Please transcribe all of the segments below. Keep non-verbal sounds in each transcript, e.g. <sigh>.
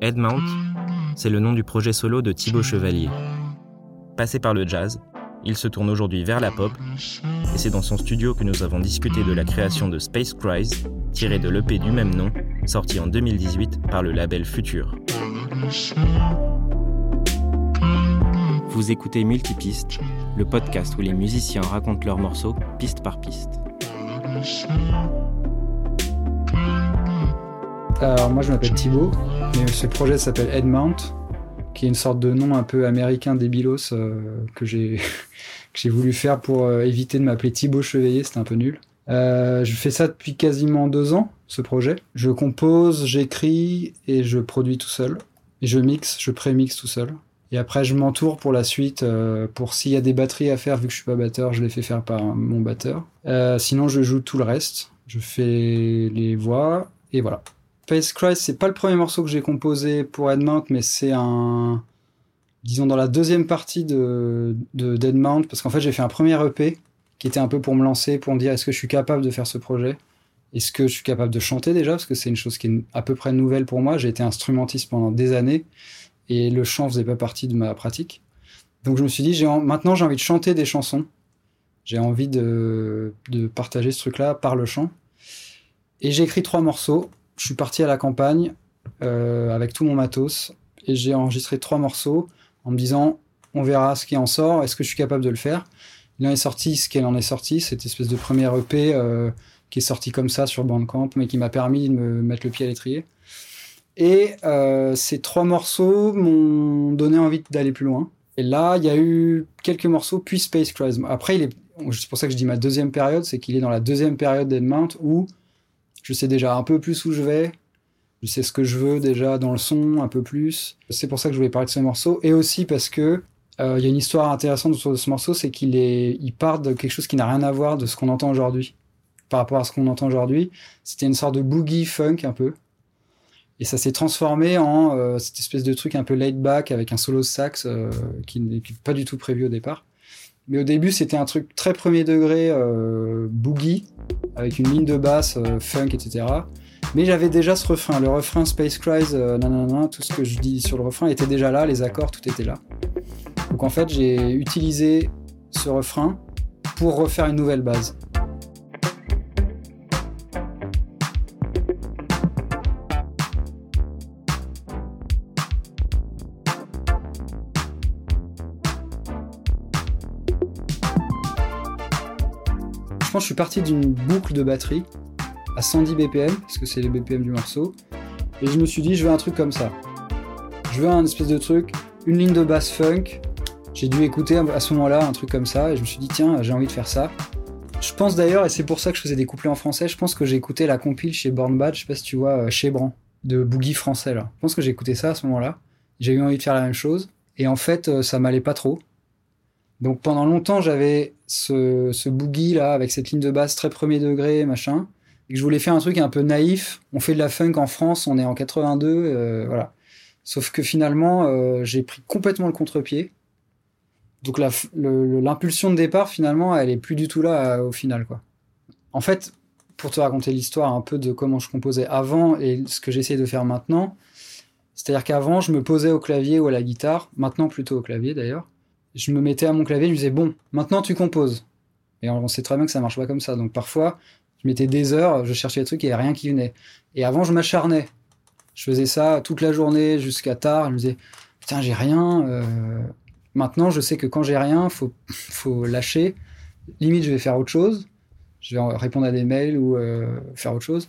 Headmount, c'est le nom du projet solo de Thibaut Chevalier. Passé par le jazz, il se tourne aujourd'hui vers la pop, et c'est dans son studio que nous avons discuté de la création de Space Cries, tiré de l'EP du même nom, sorti en 2018 par le label Future. Vous écoutez Multipiste, le podcast où les musiciens racontent leurs morceaux piste par piste. Alors moi je m'appelle Thibaut, et ce projet s'appelle Headmount, qui est une sorte de nom un peu américain débilos euh, <laughs> que j'ai voulu faire pour euh, éviter de m'appeler Thibaut Chevalier, c'était un peu nul. Euh, je fais ça depuis quasiment deux ans, ce projet. Je compose, j'écris et je produis tout seul. Et je mixe, je pré-mixe tout seul. Et après, je m'entoure pour la suite, euh, pour s'il y a des batteries à faire, vu que je suis pas batteur, je les fais faire par mon batteur. Sinon, je joue tout le reste. Je fais les voix, et voilà. Space Christ, c'est pas le premier morceau que j'ai composé pour Headmount, mais c'est un, disons dans la deuxième partie de, de parce qu'en fait j'ai fait un premier EP qui était un peu pour me lancer, pour me dire est-ce que je suis capable de faire ce projet? Est-ce que je suis capable de chanter déjà? Parce que c'est une chose qui est à peu près nouvelle pour moi. J'ai été instrumentiste pendant des années et le chant faisait pas partie de ma pratique. Donc je me suis dit maintenant j'ai envie de chanter des chansons. J'ai envie de, de partager ce truc-là par le chant. Et j'ai écrit trois morceaux. Je suis parti à la campagne euh, avec tout mon matos et j'ai enregistré trois morceaux en me disant on verra ce qui en sort, est-ce que je suis capable de le faire? Il en est sorti ce qu'il en est sorti, cette espèce de premier EP euh, qui est sorti comme ça sur Bandcamp, mais qui m'a permis de me mettre le pied à l'étrier. Et euh, ces trois morceaux m'ont donné envie d'aller plus loin. Et là, il y a eu quelques morceaux, puis Space Cries. Après, c'est pour ça que je dis ma deuxième période, c'est qu'il est dans la deuxième période d'Edmount où je sais déjà un peu plus où je vais, je sais ce que je veux déjà dans le son un peu plus. C'est pour ça que je voulais parler de ce morceau et aussi parce que euh, il y a une histoire intéressante autour de ce morceau, c'est qu'il est, il part de quelque chose qui n'a rien à voir de ce qu'on entend aujourd'hui. Par rapport à ce qu'on entend aujourd'hui, c'était une sorte de boogie funk un peu. Et ça s'est transformé en euh, cette espèce de truc un peu laid back avec un solo sax euh, qui n'est pas du tout prévu au départ. Mais au début, c'était un truc très premier degré euh, boogie avec une ligne de basse euh, funk, etc. Mais j'avais déjà ce refrain, le refrain Space Cries, euh, nanana, tout ce que je dis sur le refrain était déjà là, les accords, tout était là. Donc en fait, j'ai utilisé ce refrain pour refaire une nouvelle base. Je suis parti d'une boucle de batterie à 110 BPM, parce que c'est les BPM du morceau, et je me suis dit, je veux un truc comme ça. Je veux un espèce de truc, une ligne de basse funk. J'ai dû écouter à ce moment-là un truc comme ça, et je me suis dit, tiens, j'ai envie de faire ça. Je pense d'ailleurs, et c'est pour ça que je faisais des couplets en français, je pense que j'ai écouté la compile chez Born Bad, je sais pas si tu vois, euh, chez Bran, de Boogie français là. Je pense que j'ai écouté ça à ce moment-là. J'ai eu envie de faire la même chose, et en fait, euh, ça m'allait pas trop. Donc pendant longtemps, j'avais ce, boogie là, avec cette ligne de basse très premier degré, machin, et que je voulais faire un truc un peu naïf. On fait de la funk en France, on est en 82, euh, voilà. Sauf que finalement, euh, j'ai pris complètement le contre-pied. Donc l'impulsion de départ, finalement, elle est plus du tout là euh, au final, quoi. En fait, pour te raconter l'histoire un peu de comment je composais avant et ce que j'essaie de faire maintenant, c'est-à-dire qu'avant, je me posais au clavier ou à la guitare, maintenant plutôt au clavier d'ailleurs. Je me mettais à mon clavier, je me disais, bon, maintenant tu composes. Et on sait très bien que ça marche pas comme ça. Donc parfois, je mettais des heures, je cherchais des trucs et il n'y avait rien qui venait. Et avant, je m'acharnais. Je faisais ça toute la journée jusqu'à tard. Je me disais, putain, j'ai rien. euh, Maintenant, je sais que quand j'ai rien, faut, <laughs> faut lâcher. Limite, je vais faire autre chose. Je vais répondre à des mails ou euh, faire autre chose.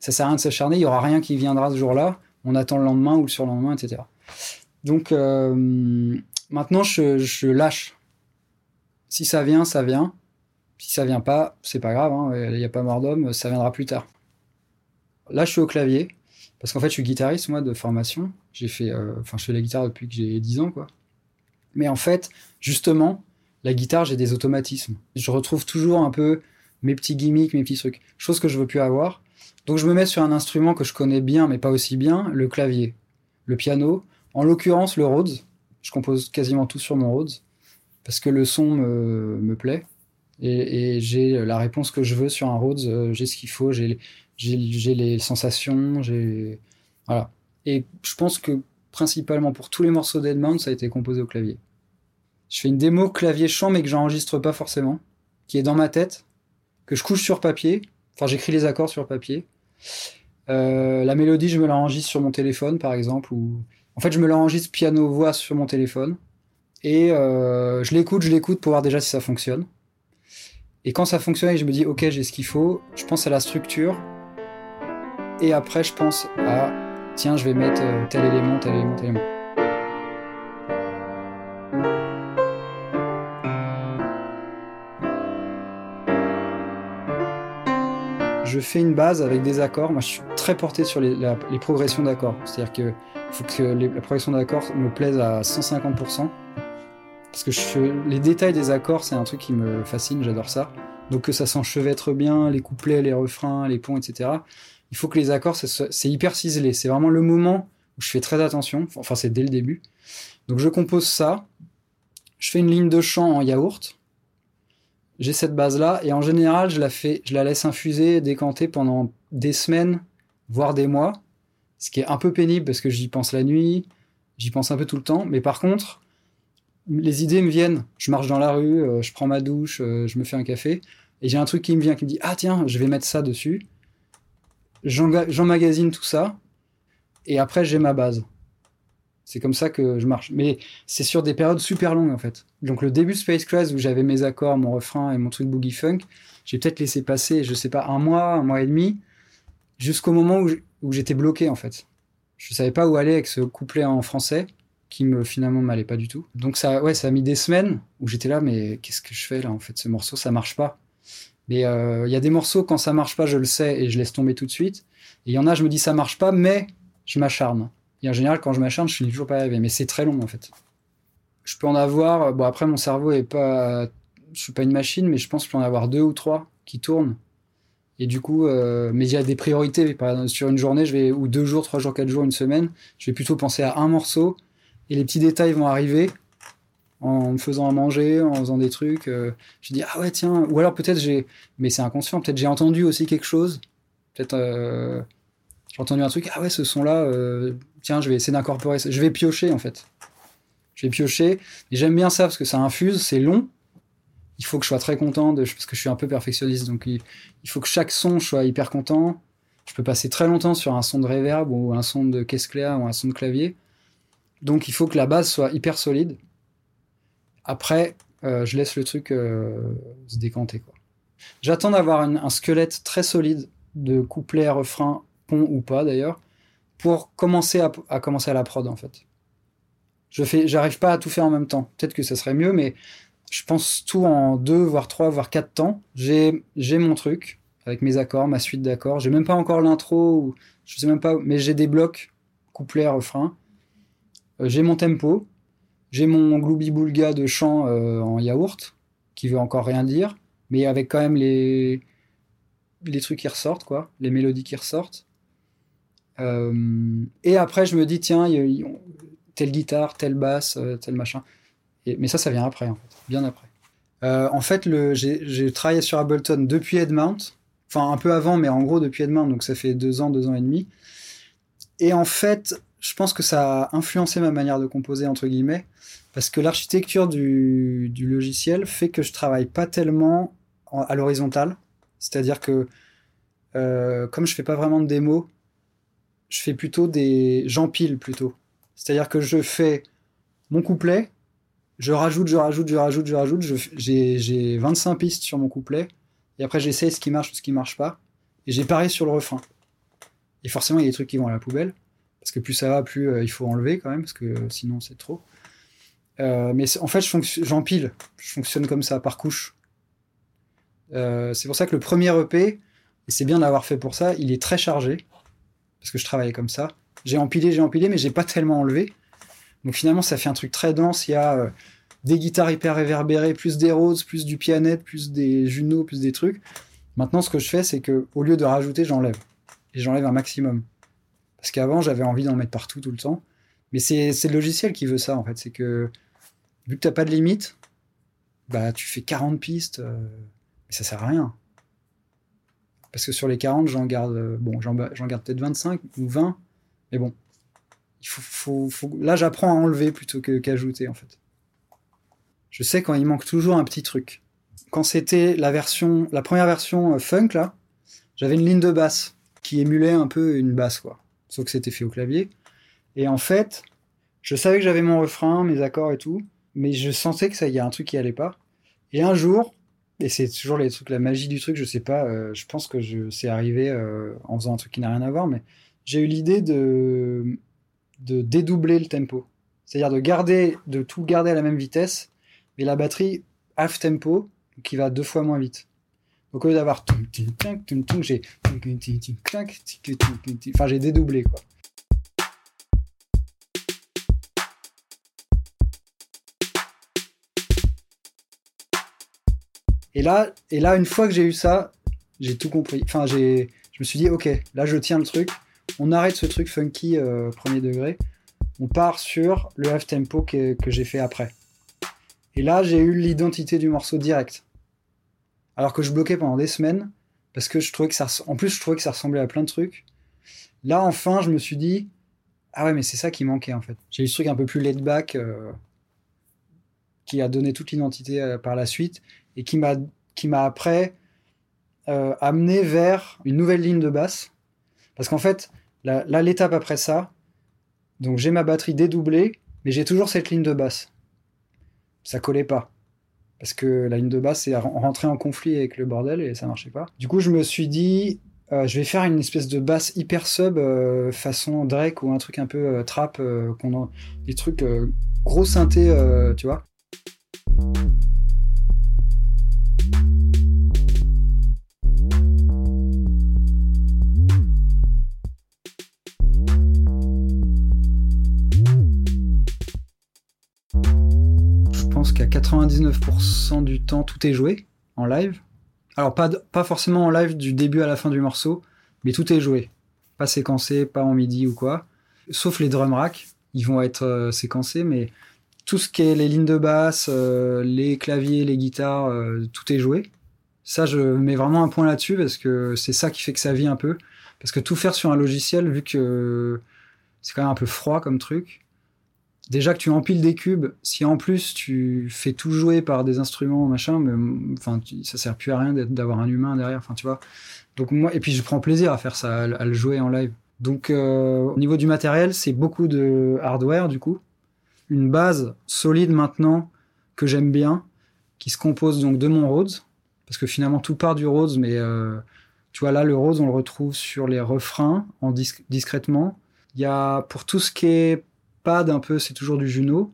Ça sert à rien de s'acharner. Il y aura rien qui viendra ce jour-là. On attend le lendemain ou le surlendemain, etc. Donc, euh, maintenant, je, lâche. Si ça vient, ça vient. Si ça vient pas, c'est pas grave. hein. Il n'y a pas mort d'homme. Ça viendra plus tard. Là, je suis au clavier. Parce qu'en fait, je suis guitariste, moi, de formation. J'ai fait, euh, enfin, je fais la guitare depuis que j'ai 10 ans, quoi. Mais en fait, justement, la guitare, j'ai des automatismes. Je retrouve toujours un peu mes petits gimmicks, mes petits trucs. Chose que je veux plus avoir. Donc, je me mets sur un instrument que je connais bien, mais pas aussi bien, le clavier. Le piano. En l'occurrence, le Rhodes. Je compose quasiment tout sur mon Rhodes. Parce que le son me, me plaît. Et, j'ai la réponse que je veux sur un Rhodes. euh, J'ai ce qu'il faut. J'ai les sensations, j'ai Voilà. Et je pense que principalement pour tous les morceaux d'Edmund, ça a été composé au clavier. Je fais une démo clavier-chant, mais que j'enregistre pas forcément, qui est dans ma tête, que je couche sur papier. Enfin, j'écris les accords sur papier. Euh, la mélodie, je me l'enregistre sur mon téléphone, par exemple. Ou... En fait, je me l'enregistre piano-voix sur mon téléphone. Et euh, je l'écoute, je l'écoute pour voir déjà si ça fonctionne. Et quand ça fonctionne et je me dis, ok, j'ai ce qu'il faut, je pense à la structure. Et après, je pense à, tiens, je vais mettre euh, tel élément, tel élément, tel élément. je fais une base avec des accords. Moi, je suis très porté sur les, progressions d'accords. C'est-à-dire que faut que la progression d'accords me plaise à 150%. Parce que je, les détails des accords, c'est un truc qui me fascine, j'adore ça. Donc que ça s'enchevêtre bien, les couplets, les refrains, les ponts, etc. Il faut que les accords, c'est hyper ciselé. C'est vraiment le moment où je fais très attention. Enfin, c'est dès le début. Donc je compose ça. Je fais une ligne de chant en yaourt j'ai cette base-là, et en général, je la, fais, je la laisse infuser, décanter pendant des semaines, voire des mois, ce qui est un peu pénible parce que j'y pense la nuit, j'y pense un peu tout le temps, mais par contre, les idées me viennent. Je marche dans la rue, euh, je prends ma douche, euh, je me fais un café, et j'ai un truc qui me vient, qui me dit Ah tiens, je vais mettre ça dessus. J'emmagasine tout ça, et après j'ai ma base. C'est comme ça que je marche. Mais c'est sur des périodes super longues en fait. Donc le début de Space Quest où j'avais mes accords, mon refrain et mon truc boogie funk, j'ai peut-être laissé passer, je sais pas, un mois, un mois et demi, jusqu'au moment où j'étais bloqué en fait. Je savais pas où aller avec ce couplet en français qui me finalement m'allait pas du tout. Donc ça, ouais, ça a mis des semaines où j'étais là, mais qu'est-ce que je fais là en fait Ce morceau, ça marche pas. Mais euh, il y a des morceaux quand ça marche pas, je le sais et je laisse tomber tout de suite. Et il y en a, je me dis ça marche pas, mais je m'acharne. Et en général, quand je m'acharne, je suis toujours pas arrivé. Mais c'est très long en fait. Je peux en avoir. Bon, après, mon cerveau est pas. Je suis pas une machine, mais je pense que je peux en avoir deux ou trois qui tournent. Et du coup, euh, mais il y a des priorités. Par exemple, sur une journée, je vais ou deux jours, trois jours, quatre jours, une semaine, je vais plutôt penser à un morceau. Et les petits détails vont arriver en me faisant à manger, en faisant des trucs. Euh, je dis ah ouais tiens. Ou alors peut-être j'ai, mais c'est inconscient. Peut-être j'ai entendu aussi quelque chose. Peut-être. Euh, j'ai entendu un truc, ah ouais, ce son-là, euh, tiens, je vais essayer d'incorporer. Je vais piocher, en fait. Je vais piocher. Et j'aime bien ça parce que ça infuse, c'est long. Il faut que je sois très content, parce que je suis un peu perfectionniste. Donc, il, faut que chaque son soit hyper content. Je peux passer très longtemps sur un son de reverb ou un son de caisse ou un son de clavier. Donc, il faut que la base soit hyper solide. Après, euh, je laisse le truc euh, se décanter. J'attends d'avoir un squelette très solide de couplet, refrain, pont ou pas d'ailleurs, pour commencer à, commencer à la prod en fait. Je fais, j'arrive pas à tout faire en même temps. Peut-être que ça serait mieux, mais je pense tout en deux, voire trois, voire quatre temps. J'ai, mon truc avec mes accords, ma suite d'accords. J'ai même pas encore l'intro, je sais même pas, mais j'ai des blocs, couplet, refrain. Euh, j'ai mon tempo. J'ai mon gloubi boulga de chant euh, en yaourt, qui veut encore rien dire, mais avec quand même les, les trucs qui ressortent, quoi, les mélodies qui ressortent. Euh, et après, je me dis, tiens, telle guitare, telle basse, euh, tel machin. Et, mais ça, ça vient après, en fait, bien après. Euh, en fait, j'ai travaillé sur Ableton depuis Headmount, enfin un peu avant, mais en gros depuis Headmount, donc ça fait deux ans, deux ans et demi. Et en fait, je pense que ça a influencé ma manière de composer, entre guillemets, parce que l'architecture du, logiciel fait que je travaille pas tellement à l'horizontale. C'est-à-dire que, comme je fais pas vraiment de démo, je fais plutôt des. J'empile plutôt. C'est-à-dire que je fais mon couplet, je rajoute, je rajoute, je rajoute, je rajoute. J'ai 25 pistes sur mon couplet. Et après, j'essaie ce qui marche ou ce qui marche pas. Et j'ai pareil sur le refrain. Et forcément, il y a des trucs qui vont à la poubelle. Parce que plus ça va, plus euh, il faut enlever quand même. Parce que sinon, c'est trop. Euh, mais en fait, j'empile. Je, fonctionne comme ça, par couche. Euh, c'est pour ça que le premier EP, et c'est bien d'avoir fait pour ça, il est très chargé parce que je travaillais comme ça. J'ai empilé, j'ai empilé, mais j'ai pas tellement enlevé. Donc finalement, ça fait un truc très dense. Il y a euh, des guitares hyper réverbérées, plus des Rhodes, plus du pianette, plus des Juno, plus des trucs. Maintenant, ce que je fais, c'est que au lieu de rajouter, j'enlève. Et j'enlève un maximum. Parce qu'avant, j'avais envie d'en mettre partout tout le temps. Mais c'est le logiciel qui veut ça, en fait. C'est que, vu que t'as pas de limite, bah, tu fais 40 pistes, euh, mais ça sert à rien. Parce que sur les 40, j'en garde, euh, bon, j'en garde peut-être 25 ou 20, Mais bon, là j'apprends à enlever plutôt qu'ajouter en fait. Je sais quand il manque toujours un petit truc. Quand c'était la version, la première version euh, funk là, j'avais une ligne de basse qui émulait un peu une basse quoi, sauf que c'était fait au clavier. Et en fait, je savais que j'avais mon refrain, mes accords et tout, mais je sentais que ça y a un truc qui allait pas. Et un jour, et c'est toujours les trucs, la magie du truc, je sais pas, euh, je pense que c'est arrivé euh, en faisant un truc qui n'a rien à voir, mais j'ai eu l'idée de, de dédoubler le tempo. C'est-à-dire de garder, de tout garder à la même vitesse, mais la batterie half tempo, qui va deux fois moins vite. Donc au lieu d'avoir j'ai enfin j'ai dédoublé quoi. Et là, et là, une fois que j'ai eu ça, j'ai tout compris. Enfin, j'ai, je me suis dit, ok, là, je tiens le truc. On arrête ce truc funky euh, premier degré. On part sur le half tempo que, j'ai fait après. Et là, j'ai eu l'identité du morceau direct. Alors que je bloquais pendant des semaines parce que je trouvais que ça, ressemblait à plein de trucs. Là, enfin, je me suis dit, ah ouais, mais c'est ça qui manquait en fait. J'ai eu ce truc un peu plus laid back euh, qui a donné toute l'identité euh, par la suite et qui m'a après amené vers une nouvelle ligne de basse. Parce qu'en fait, là, l'étape après ça, donc j'ai ma batterie dédoublée, mais j'ai toujours cette ligne de basse. Ça collait pas. Parce que la ligne de basse est rentrée en conflit avec le bordel et ça marchait pas. Du coup, je me suis dit, euh, je vais faire une espèce de basse hyper sub euh, façon Drake ou un truc un peu trap, qu'on a, des trucs gros synthé, tu vois. 99% du temps, tout est joué en live. Alors, pas, forcément en live du début à la fin du morceau, mais tout est joué. Pas séquencé, pas en midi ou quoi. Sauf les drum racks, ils vont être euh, séquencés, mais tout ce qui est les lignes de basse, euh, les claviers, les guitares, euh, tout est joué. Ça, je mets vraiment un point là-dessus parce que c'est ça qui fait que ça vit un peu. Parce que tout faire sur un logiciel, vu que c'est quand même un peu froid comme truc, déjà que tu empiles des cubes, si en plus tu fais tout jouer par des instruments machin, mais, enfin ça sert plus à rien d'avoir un humain derrière, enfin tu vois. Donc moi et puis je prends plaisir à faire ça, à, le jouer en live. Donc euh, au niveau du matériel, c'est beaucoup de hardware du coup, une base solide maintenant que j'aime bien, qui se compose donc de mon Rhodes, parce que finalement tout part du Rhodes, mais euh, tu vois là le Rhodes on le retrouve sur les refrains en discrètement. Il y a pour tout ce qui est un peu, c'est toujours du Juno.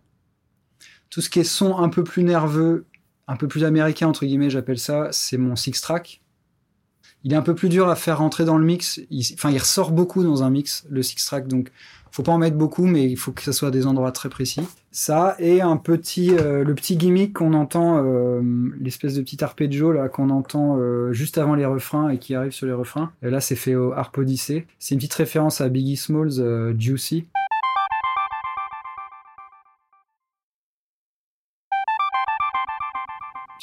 Tout ce qui est son un peu plus nerveux, un peu plus américain, entre guillemets, j'appelle ça, c'est mon six track. Il est un peu plus dur à faire rentrer dans le mix. enfin, il ressort beaucoup dans un mix, le six track. Donc, faut pas en mettre beaucoup, mais il faut que ce soit des endroits très précis. Ça et un petit, euh, le petit gimmick qu'on entend, euh, l'espèce de petit arpeggio là qu'on entend euh, juste avant les refrains et qui arrive sur les refrains. Et là, c'est fait au Harp Odyssey. C'est une petite référence à Biggie Smalls, Juicy.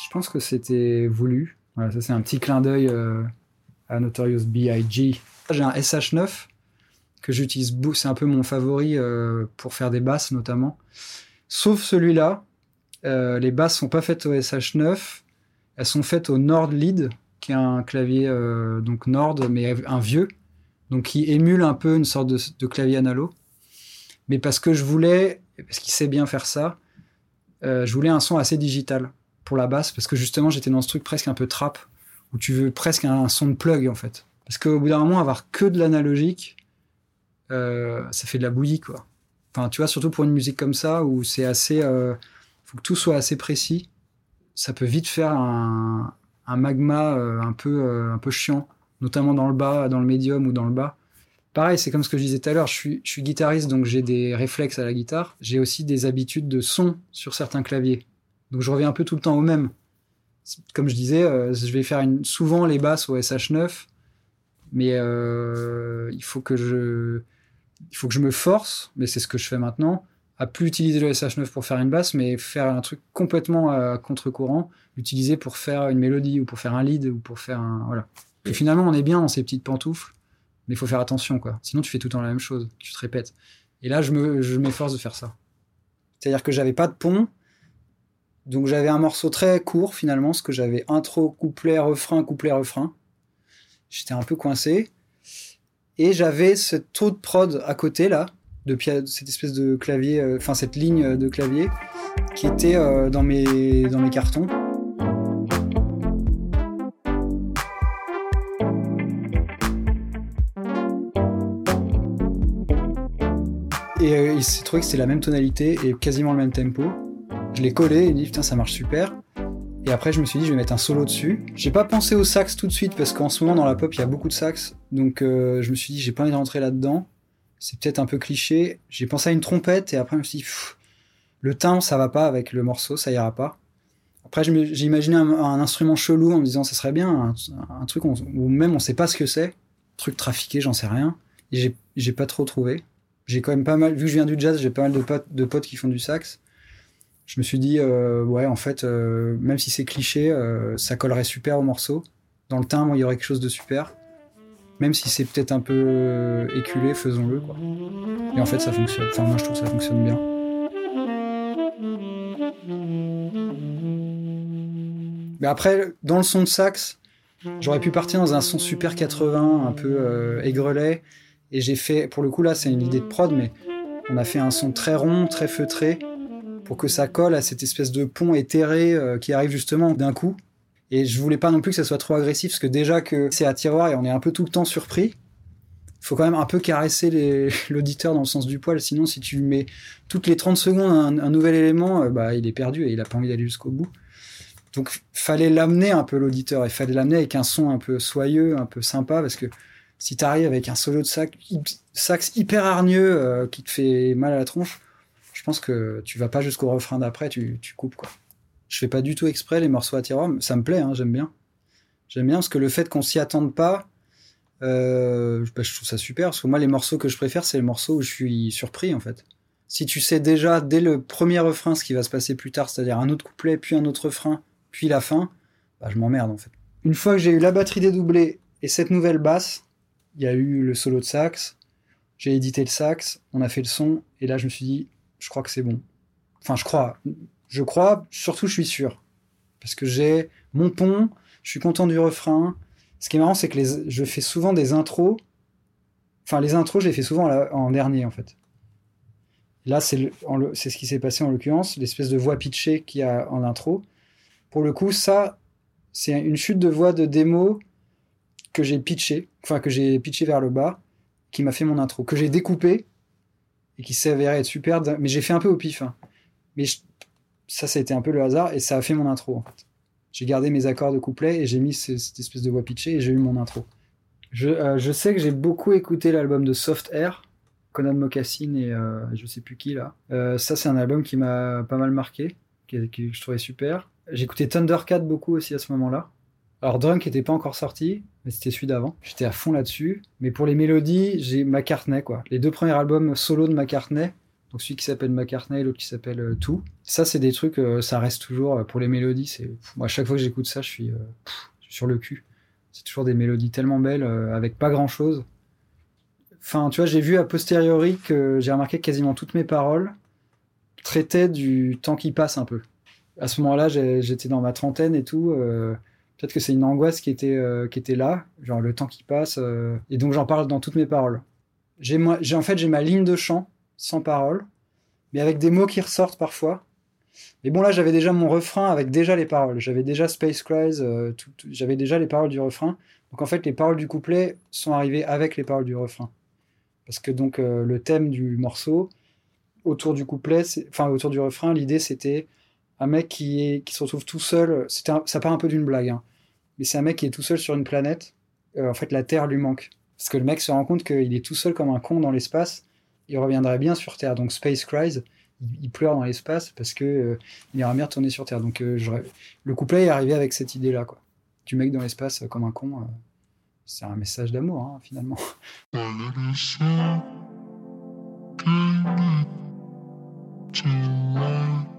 Je pense que c'était voulu. Voilà, ça c'est un petit clin d'œil euh, à Notorious B.I.G. J'ai un SH9 que j'utilise beaucoup, c'est un peu mon favori euh, pour faire des basses notamment. Sauf celui-là, euh, les basses sont pas faites au SH9, elles sont faites au Nord Lead, qui est un clavier donc Nord mais un vieux, donc qui émule un peu une sorte de, de clavier analo. Mais parce que je voulais, parce qu'il sait bien faire ça, je voulais un son assez digital pour la basse parce que justement j'étais dans ce truc presque un peu trap où tu veux presque un, son de plug en fait. Parce qu'au bout d'un moment, avoir que de l'analogique, euh, ça fait de la bouillie quoi. Enfin, tu vois, surtout pour une musique comme ça où c'est assez, euh, faut que tout soit assez précis. Ça peut vite faire un, magma euh, un peu, un peu chiant, notamment dans le bas, dans le médium ou dans le bas. Pareil, c'est comme ce que je disais tout à l'heure, je suis guitariste, donc j'ai des réflexes à la guitare. J'ai aussi des habitudes de son sur certains claviers. Donc je reviens un peu tout le temps au même. Comme je disais, euh, je vais faire souvent les basses au SH9, mais euh, il faut que je il faut que je me force, mais c'est ce que je fais maintenant, à plus utiliser le SH9 pour faire une basse, mais faire un truc complètement à contre-courant, l'utiliser pour faire une mélodie ou pour faire un lead ou pour faire un voilà. Et finalement, on est bien dans ces petites pantoufles, Mais il faut faire attention, quoi. Sinon, tu fais tout le temps la même chose. Tu te répètes. Et là, je me, je m'efforce de faire ça. C'est-à-dire que j'avais pas de pont. Donc, j'avais un morceau très court, finalement, parce que j'avais intro, couplet, refrain, couplet, refrain. J'étais un peu coincé. Et j'avais ce taux de prod à côté, là, de cette espèce de clavier, euh, enfin, cette ligne de clavier, qui était euh, dans, mes, dans mes cartons. Et euh, il s'est trouvé que c'était la même tonalité et quasiment le même tempo. Je l'ai collé et dit putain ça marche super. Et après je me suis dit je vais mettre un solo dessus. J'ai pas pensé au sax tout de suite parce qu'en ce moment dans la pop il y a beaucoup de sax. Donc euh, je me suis dit j'ai pas envie de rentrer là-dedans. C'est peut-être un peu cliché. J'ai pensé à une trompette et après je me suis dit le timbre ça va pas avec le morceau, ça ira pas. Après j'ai imaginé un, instrument chelou en me disant ça serait bien un, truc où même on sait pas ce que c'est. Truc trafiqué j'en sais rien. Et j'ai pas trop trouvé j'ai quand même pas mal, vu que je viens du jazz, j'ai pas mal de potes qui font du sax. Je me suis dit, euh, ouais, en fait, euh, même si c'est cliché, euh, ça collerait super au morceau. Dans le timbre, il y aurait quelque chose de super. Même si c'est peut-être un peu éculé, faisons-le, quoi. Et en fait, ça fonctionne. Enfin, moi, je trouve que ça fonctionne bien. Mais après, dans le son de sax, j'aurais pu partir dans un son super 80, un peu aigrelet. Et j'ai fait, pour le coup là, c'est une idée de prod, mais on a fait un son très rond, très feutré, pour que ça colle à cette espèce de pont éthéré euh, qui arrive justement d'un coup. Et je voulais pas non plus que ça soit trop agressif, parce que déjà que c'est à tiroir et on est un peu tout le temps surpris, faut quand même un peu caresser <laughs> l'auditeur dans le sens du poil, sinon si tu mets toutes les 30 secondes un, nouvel élément, euh, bah il est perdu et il a pas envie d'aller jusqu'au bout. Donc fallait l'amener un peu l'auditeur, et fallait l'amener avec un son un peu soyeux, un peu sympa, parce que si t'arrives avec un solo de sax, sax hyper hargneux euh, qui te fait mal à la tronche, je pense que tu vas pas jusqu'au refrain d'après, tu, coupes quoi. Je fais pas du tout exprès les morceaux à tiroir, ça me plaît, hein, j'aime bien. J'aime bien parce que le fait qu'on s'y attende pas, euh, bah, je trouve ça super. Parce que moi, les morceaux que je préfère, c'est les morceaux où je suis surpris en fait. Si tu sais déjà dès le premier refrain ce qui va se passer plus tard, c'est-à-dire un autre couplet, puis un autre refrain, puis la fin, bah, je m'emmerde en fait. Une fois que j'ai eu la batterie dédoublée et cette nouvelle basse, il y a eu le solo de sax, j'ai édité le sax, on a fait le son, et là je me suis dit, je crois que c'est bon. Enfin, je crois. Je crois, surtout je suis sûr. Parce que j'ai mon pont, je suis content du refrain. Ce qui est marrant, c'est que les, je fais souvent des intros. Enfin, les intros, je les fais souvent en dernier, en fait. Là, c'est ce qui s'est passé en l'occurrence, l'espèce de voix pitchée qu'il y a en intro. Pour le coup, ça, c'est une chute de voix de démo que j'ai pitché, enfin que j'ai pitché vers le bas, qui m'a fait mon intro, que j'ai découpé et qui s'avérait être super, mais j'ai fait un peu au pif. Hein. Mais ça, ça a été un peu le hasard et ça a fait mon intro. J'ai gardé mes accords de couplet et j'ai mis cette espèce de voix pitchée et j'ai eu mon intro. Je, euh, je sais que j'ai beaucoup écouté l'album de Soft Air, Conan Mocassin et euh, je sais plus qui là. Euh, ça, c'est un album qui m'a pas mal marqué, que je trouvais super. Écouté Thundercat beaucoup aussi à ce moment-là. Alors Drunk n'était pas encore sorti, mais c'était celui d'avant. J'étais à fond là-dessus. Mais pour les mélodies, j'ai McCartney, quoi. Les deux premiers albums solo de McCartney, donc celui qui s'appelle McCartney et l'autre qui s'appelle euh, Tout. Ça, c'est des trucs, euh, ça reste toujours, euh, pour les mélodies, c'est... Moi, à chaque fois que j'écoute ça, je suis, sur le cul. C'est toujours des mélodies tellement belles, avec pas grand-chose. Enfin, tu vois, j'ai vu a posteriori que j'ai remarqué que quasiment toutes mes paroles traitaient du temps qui passe un peu. À ce moment-là, j'étais dans ma trentaine et tout Peut-être que c'est une angoisse qui était, euh, qui était là, genre le temps qui passe. Euh, et donc j'en parle dans toutes mes paroles. J'ai, en fait j'ai ma ligne de chant sans paroles, mais avec des mots qui ressortent parfois. Mais bon là j'avais déjà mon refrain avec déjà les paroles. J'avais déjà Space Cries, euh, j'avais déjà les paroles du refrain. Donc en fait les paroles du couplet sont arrivées avec les paroles du refrain. Parce que donc le thème du morceau autour du couplet, enfin autour du refrain, l'idée c'était un mec qui, se retrouve tout seul. ça part un peu d'une blague, hein mais c'est un mec qui est tout seul sur une planète. Euh, en fait, la Terre lui manque. Parce que le mec se rend compte qu'il est tout seul comme un con dans l'espace. Il reviendrait bien sur Terre. Donc Space Cries, il, pleure dans l'espace parce que euh, il bien retourner sur Terre. Donc euh, le couplet est arrivé avec cette idée-là, quoi. Du mec dans l'espace comme un con. c'est un message d'amour, hein, finalement. <laughs>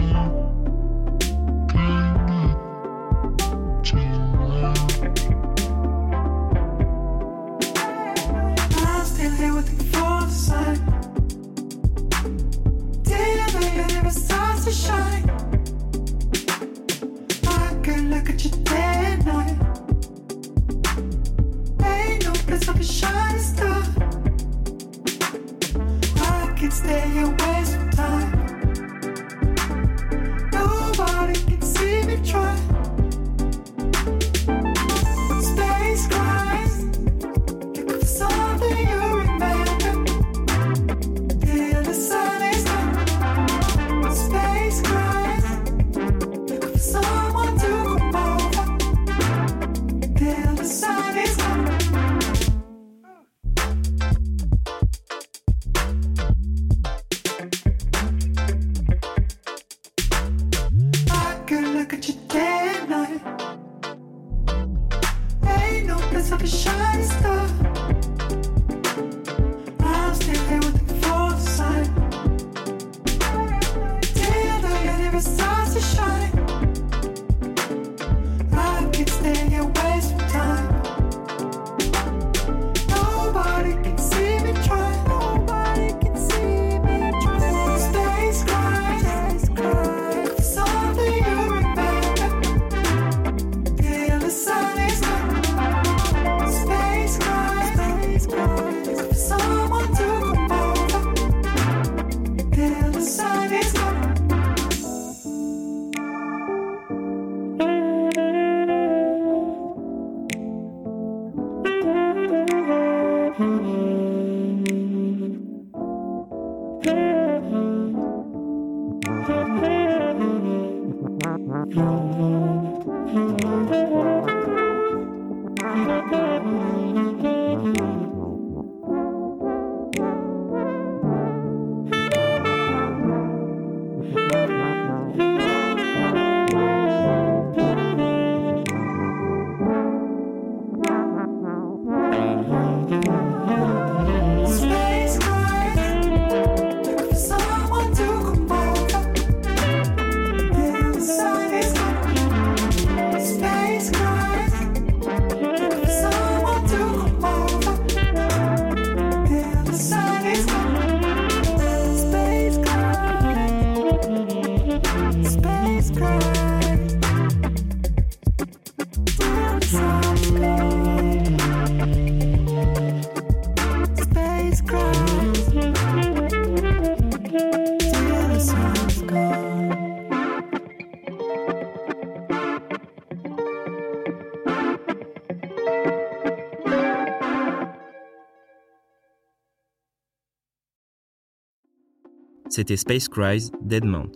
C'était Space Cries Deadmount.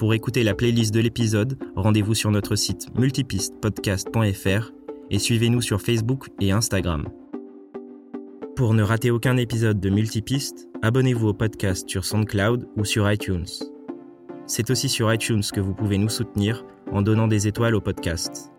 Pour écouter la playlist de l'épisode, rendez-vous sur notre site multipistepodcast.fr et suivez-nous sur Facebook et Instagram. Pour ne rater aucun épisode de Multipiste, abonnez-vous au podcast sur SoundCloud ou sur iTunes. C'est aussi sur iTunes que vous pouvez nous soutenir en donnant des étoiles au podcast.